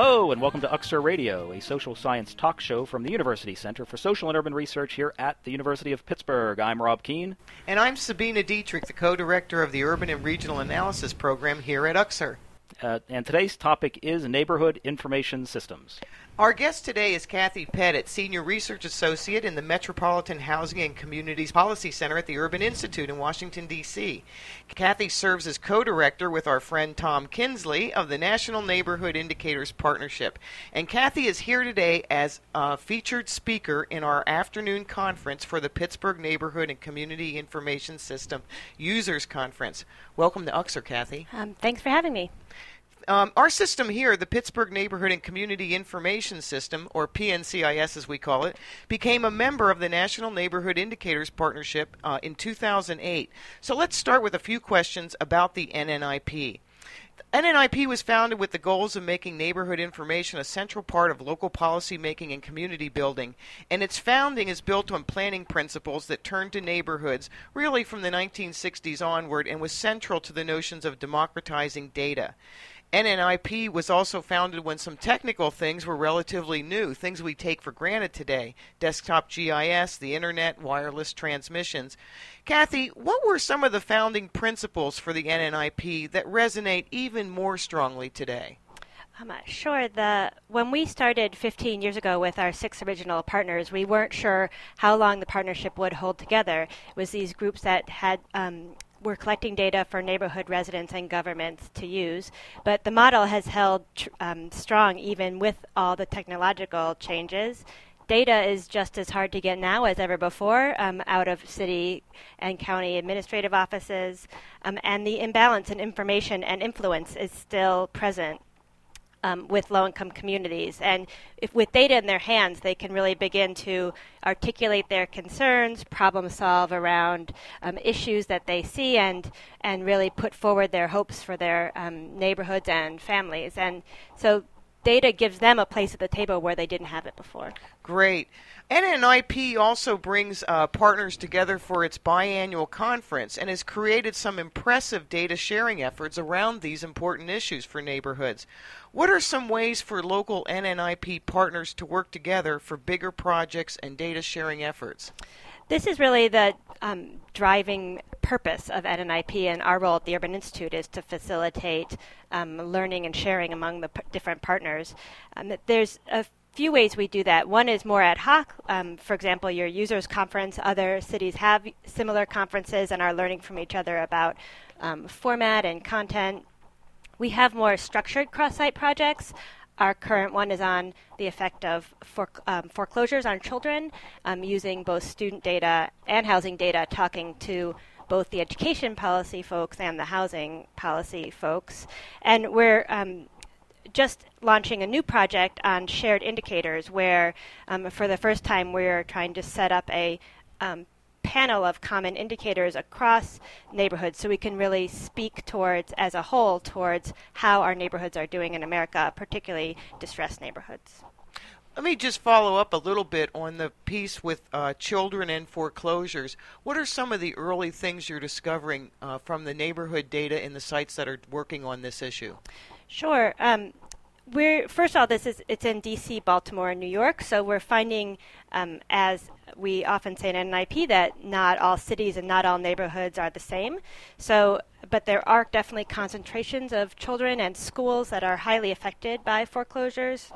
Hello, and welcome to UCSUR Radio, a social science talk show from the University Center for Social and Urban Research here at the University of Pittsburgh. I'm Rob Keene. And I'm Sabina Deitrick, the co director of the Urban and Regional Analysis Program here at UCSUR. Uh, and today's topic is neighborhood information systems. Our guest today is Kathy Pettit, Senior Research Associate in the Metropolitan Housing and Communities Policy Center at the Urban Institute in Washington, D.C. Kathy serves as co director with our friend Tom Kingsley of the National Neighborhood Indicators Partnership. And Kathy is here today as a featured speaker in our afternoon conference for the Pittsburgh Neighborhood and Community Information System Users Conference. Welcome to UCSUR, Kathy. Um, thanks for having me. Um, our system here, the Pittsburgh Neighborhood and Community Information System, or PNCIS as we call it, became a member of the National Neighborhood Indicators Partnership uh, in 2008. So let's start with a few questions about the NNIP. NNIP was founded with the goals of making neighborhood information a central part of local policy making and community building, and its founding is built on planning principles that turned to neighborhoods really from the 1960s onward and was central to the notions of democratizing data. NNIP was also founded when some technical things were relatively new, things we take for granted today desktop GIS, the internet, wireless transmissions. Kathy, what were some of the founding principles for the NNIP that resonate even more strongly today? Um, sure. The when we started 15 years ago with our six original partners, we weren't sure how long the partnership would hold together. It was these groups that had um, we're collecting data for neighborhood residents and governments to use, but the model has held tr- um, strong even with all the technological changes. Data is just as hard to get now as ever before um, out of city and county administrative offices, um, and the imbalance in information and influence is still present um, with low income communities. And if with data in their hands, they can really begin to articulate their concerns, problem solve around um, issues that they see, and, and really put forward their hopes for their um, neighborhoods and families. And so data gives them a place at the table where they didn't have it before. Great. NNIP also brings uh, partners together for its biannual conference and has created some impressive data sharing efforts around these important issues for neighborhoods. What are some ways for local NNIP partners to work together for bigger projects and data sharing efforts? This is really the um, driving purpose of NNIP, and our role at the Urban Institute is to facilitate um, learning and sharing among the p- different partners. Um, there's a few ways we do that. One is more ad hoc. Um, for example, your users conference. Other cities have similar conferences and are learning from each other about um, format and content. We have more structured cross-site projects. Our current one is on the effect of um, foreclosures on children, um, using both student data and housing data, talking to both the education policy folks and the housing policy folks. And we're um, just launching a new project on shared indicators where, um, for the first time, we're trying to set up a um, panel of common indicators across neighborhoods so we can really speak towards, as a whole, towards how our neighborhoods are doing in America, particularly distressed neighborhoods. Let me just follow up a little bit on the piece with uh, children and foreclosures. What are some of the early things you're discovering uh, from the neighborhood data in the sites that are working on this issue? Sure. Um, we're first of all, this is it's in D.C., Baltimore, and New York. So we're finding, um, as we often say in NNIP, that not all cities and not all neighborhoods are the same. So, but there are definitely concentrations of children and schools that are highly affected by foreclosures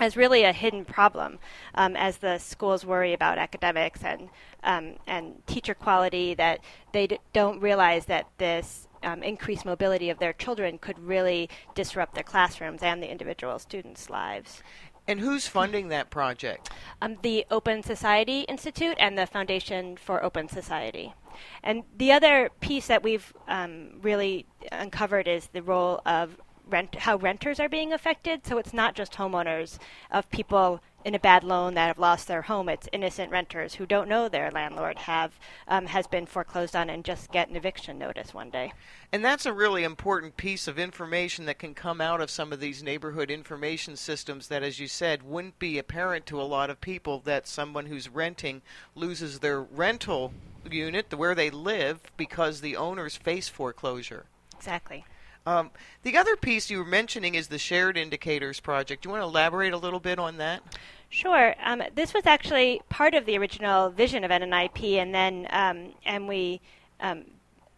as really a hidden problem um, as the schools worry about academics and um, and teacher quality that they d- don't realize that this um, increased mobility of their children could really disrupt their classrooms and the individual students' lives. And who's funding that project? Um, the Open Society Institute and the Foundation for Open Society. And the other piece that we've um, really uncovered is the role of rent how renters are being affected. So it's not just homeowners of people in a bad loan that have lost their home. It's innocent renters who don't know their landlord have um, has been foreclosed on and just get an eviction notice one day. And that's a really important piece of information that can come out of some of these neighborhood information systems that, as you said, wouldn't be apparent to a lot of people that someone who's renting loses their rental unit the where they live because the owners face foreclosure. Exactly. Um, the other piece you were mentioning is the Shared Indicators Project. Do you want to elaborate a little bit on that? Sure. Um, this was actually part of the original vision of NNIP, and then um, and we um,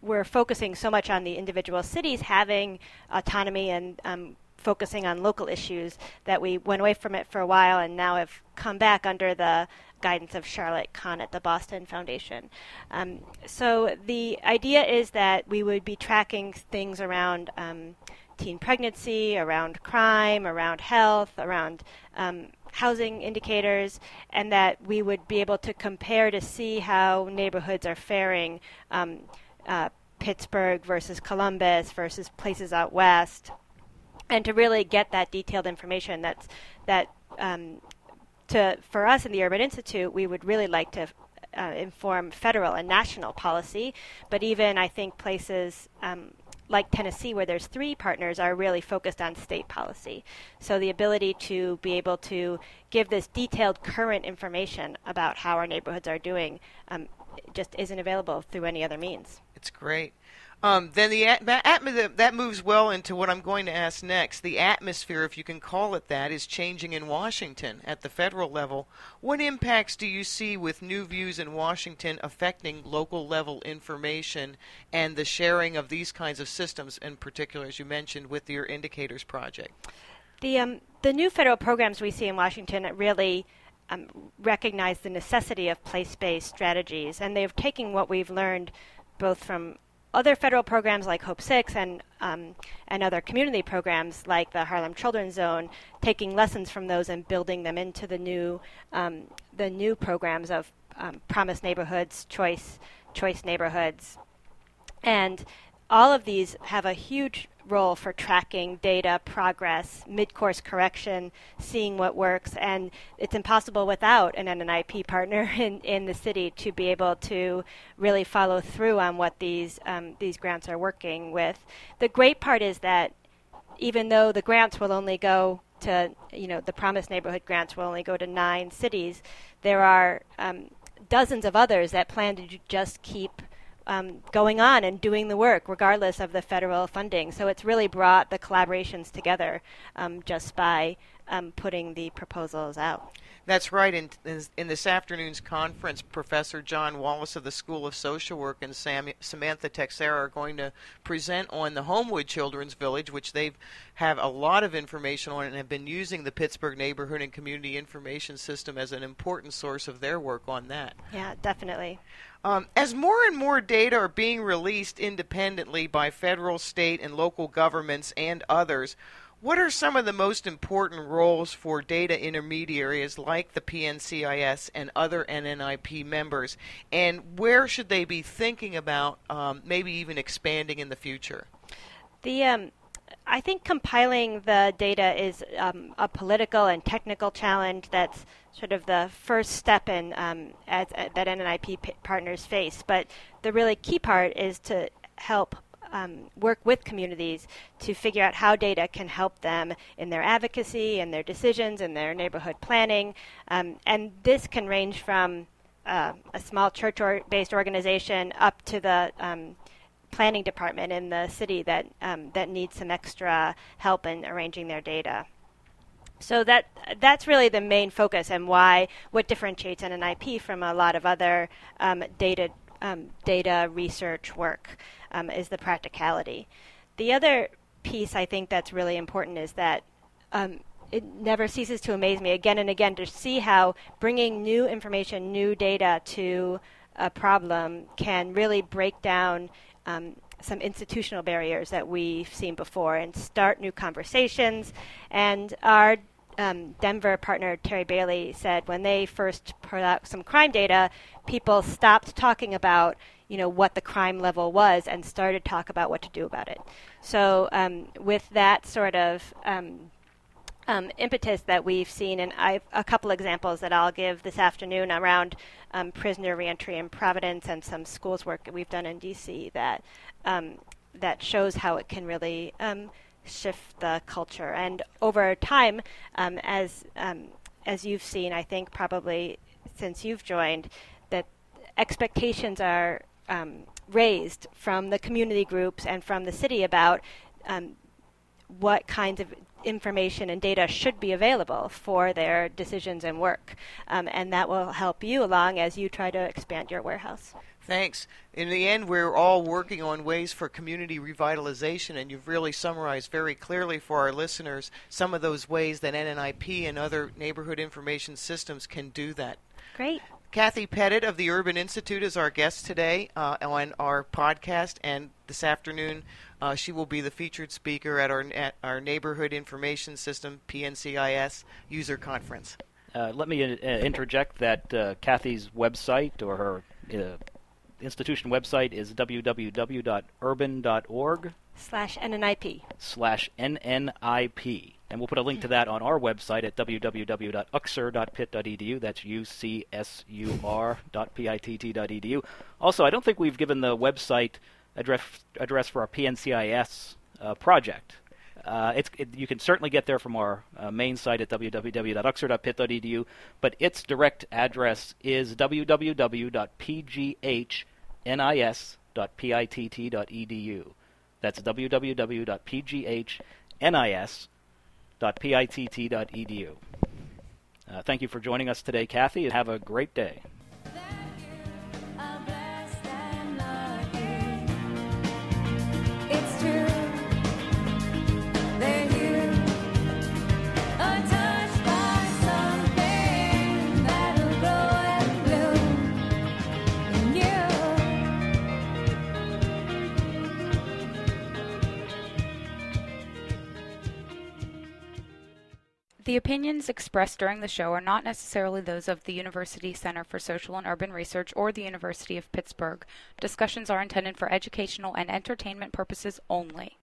were focusing so much on the individual cities having autonomy and um, focusing on local issues that we went away from it for a while, and now have come back under the guidance of Charlotte Kahn at the Boston Foundation. Um, so the idea is that we would be tracking things around um, teen pregnancy, around crime, around health, around um, housing indicators, and that we would be able to compare to see how neighborhoods are faring. Um, uh, Pittsburgh versus Columbus versus places out west, and to really get that detailed information that's that um, to for us in the Urban Institute, we would really like to uh, inform federal and national policy, but even I think places um, like Tennessee, where there's three partners, are really focused on state policy. So the ability to be able to give this detailed current information about how our neighborhoods are doing um, just isn't available through any other means. It's great. Um, then the that, that moves well into what I'm going to ask next. The atmosphere, if you can call it that, is changing in Washington at the federal level. What impacts do you see with new views in Washington affecting local level information and the sharing of these kinds of systems, in particular, as you mentioned, with your indicators project? The um, the new federal programs we see in Washington really um, recognize the necessity of place-based strategies, and they've taken what we've learned both from other federal programs like Hope Six and um, and other community programs like the Harlem Children's Zone, taking lessons from those and building them into the new um, the new programs of um, Promise Neighborhoods, Choice Choice Neighborhoods, and all of these have a huge role for tracking data, progress, mid course correction, seeing what works. And it's impossible without an NNIP partner in, in the city to be able to really follow through on what these, um, these grants are working with. The great part is that even though the grants will only go to, you know, the Promise Neighborhood grants will only go to nine cities, there are um, dozens of others that plan to just keep um, going on and doing the work, regardless of the federal funding. So it's really brought the collaborations together um, just by um, putting the proposals out. That's right. In, in this afternoon's conference, Professor John Wallace of the School of Social Work and Sam, Samantha Teixeira are going to present on the Homewood Children's Village, which they have a lot of information on and have been using the Pittsburgh Neighborhood and Community Information System as an important source of their work on that. Yeah, definitely. Um, as more and more data are being released independently by federal, state, and local governments and others, what are some of the most important roles for data intermediaries like the PNCIS and other NNIP members, and where should they be thinking about um, maybe even expanding in the future? The um, I think compiling the data is um, a political and technical challenge that's sort of the first step in um, as, uh, that NNIP p- partners face. But the really key part is to help um, work with communities to figure out how data can help them in their advocacy and their decisions and their neighborhood planning. Um, and this can range from uh, a small church-based organization up to the um, planning department in the city that um, that needs some extra help in arranging their data. So that that's really the main focus and why what differentiates NNIP from a lot of other um, data um, data research work um, is the practicality. The other piece I think that's really important is that um, it never ceases to amaze me again and again to see how bringing new information, new data to a problem can really break down um, some institutional barriers that we've seen before and start new conversations. And our um, Denver partner Terry Bailey said when they first put out some crime data, people stopped talking about you know what the crime level was and started talk about what to do about it. So um, with that sort of um, um, impetus that we've seen, and I've a couple examples that I'll give this afternoon around um, prisoner reentry in Providence and some schools work that we've done in DC that um, that shows how it can really shift the culture. And over time, um, as um, as you've seen, I think probably since you've joined, that expectations are raised from the community groups and from the city about um, what kinds of information and data should be available for their decisions and work. Um, and that will help you along as you try to expand your warehouse. Thanks. In the end, we're all working on ways for community revitalization, and you've really summarized very clearly for our listeners some of those ways that NNIP and other neighborhood information systems can do that. Great. Kathy Pettit of the Urban Institute is our guest today uh, on our podcast, and this afternoon uh, she will be the featured speaker at our at our Neighborhood Information System (PNCIS) user conference. Uh, let me uh, interject that uh, Kathy's website or her uh, institution website is www.urban.org slash NNIP slash NNIP. And we'll put a link to that on our website at www.ucsur.pitt.edu. That's U-C-S-U-R.pitt.edu. Also, I don't think we've given the website address, address for our PNCIS uh, project. Uh, it, you can certainly get there from our uh, main site at www.ucsur.pitt.edu, but its direct address is www.pghnis.pitt.edu. That's www.pghnis.pitt.edu. Uh, thank you for joining us today, Kathy. Have a great day. The opinions expressed during the show are not necessarily those of the University Center for Social and Urban Research or the University of Pittsburgh. Discussions are intended for educational and entertainment purposes only.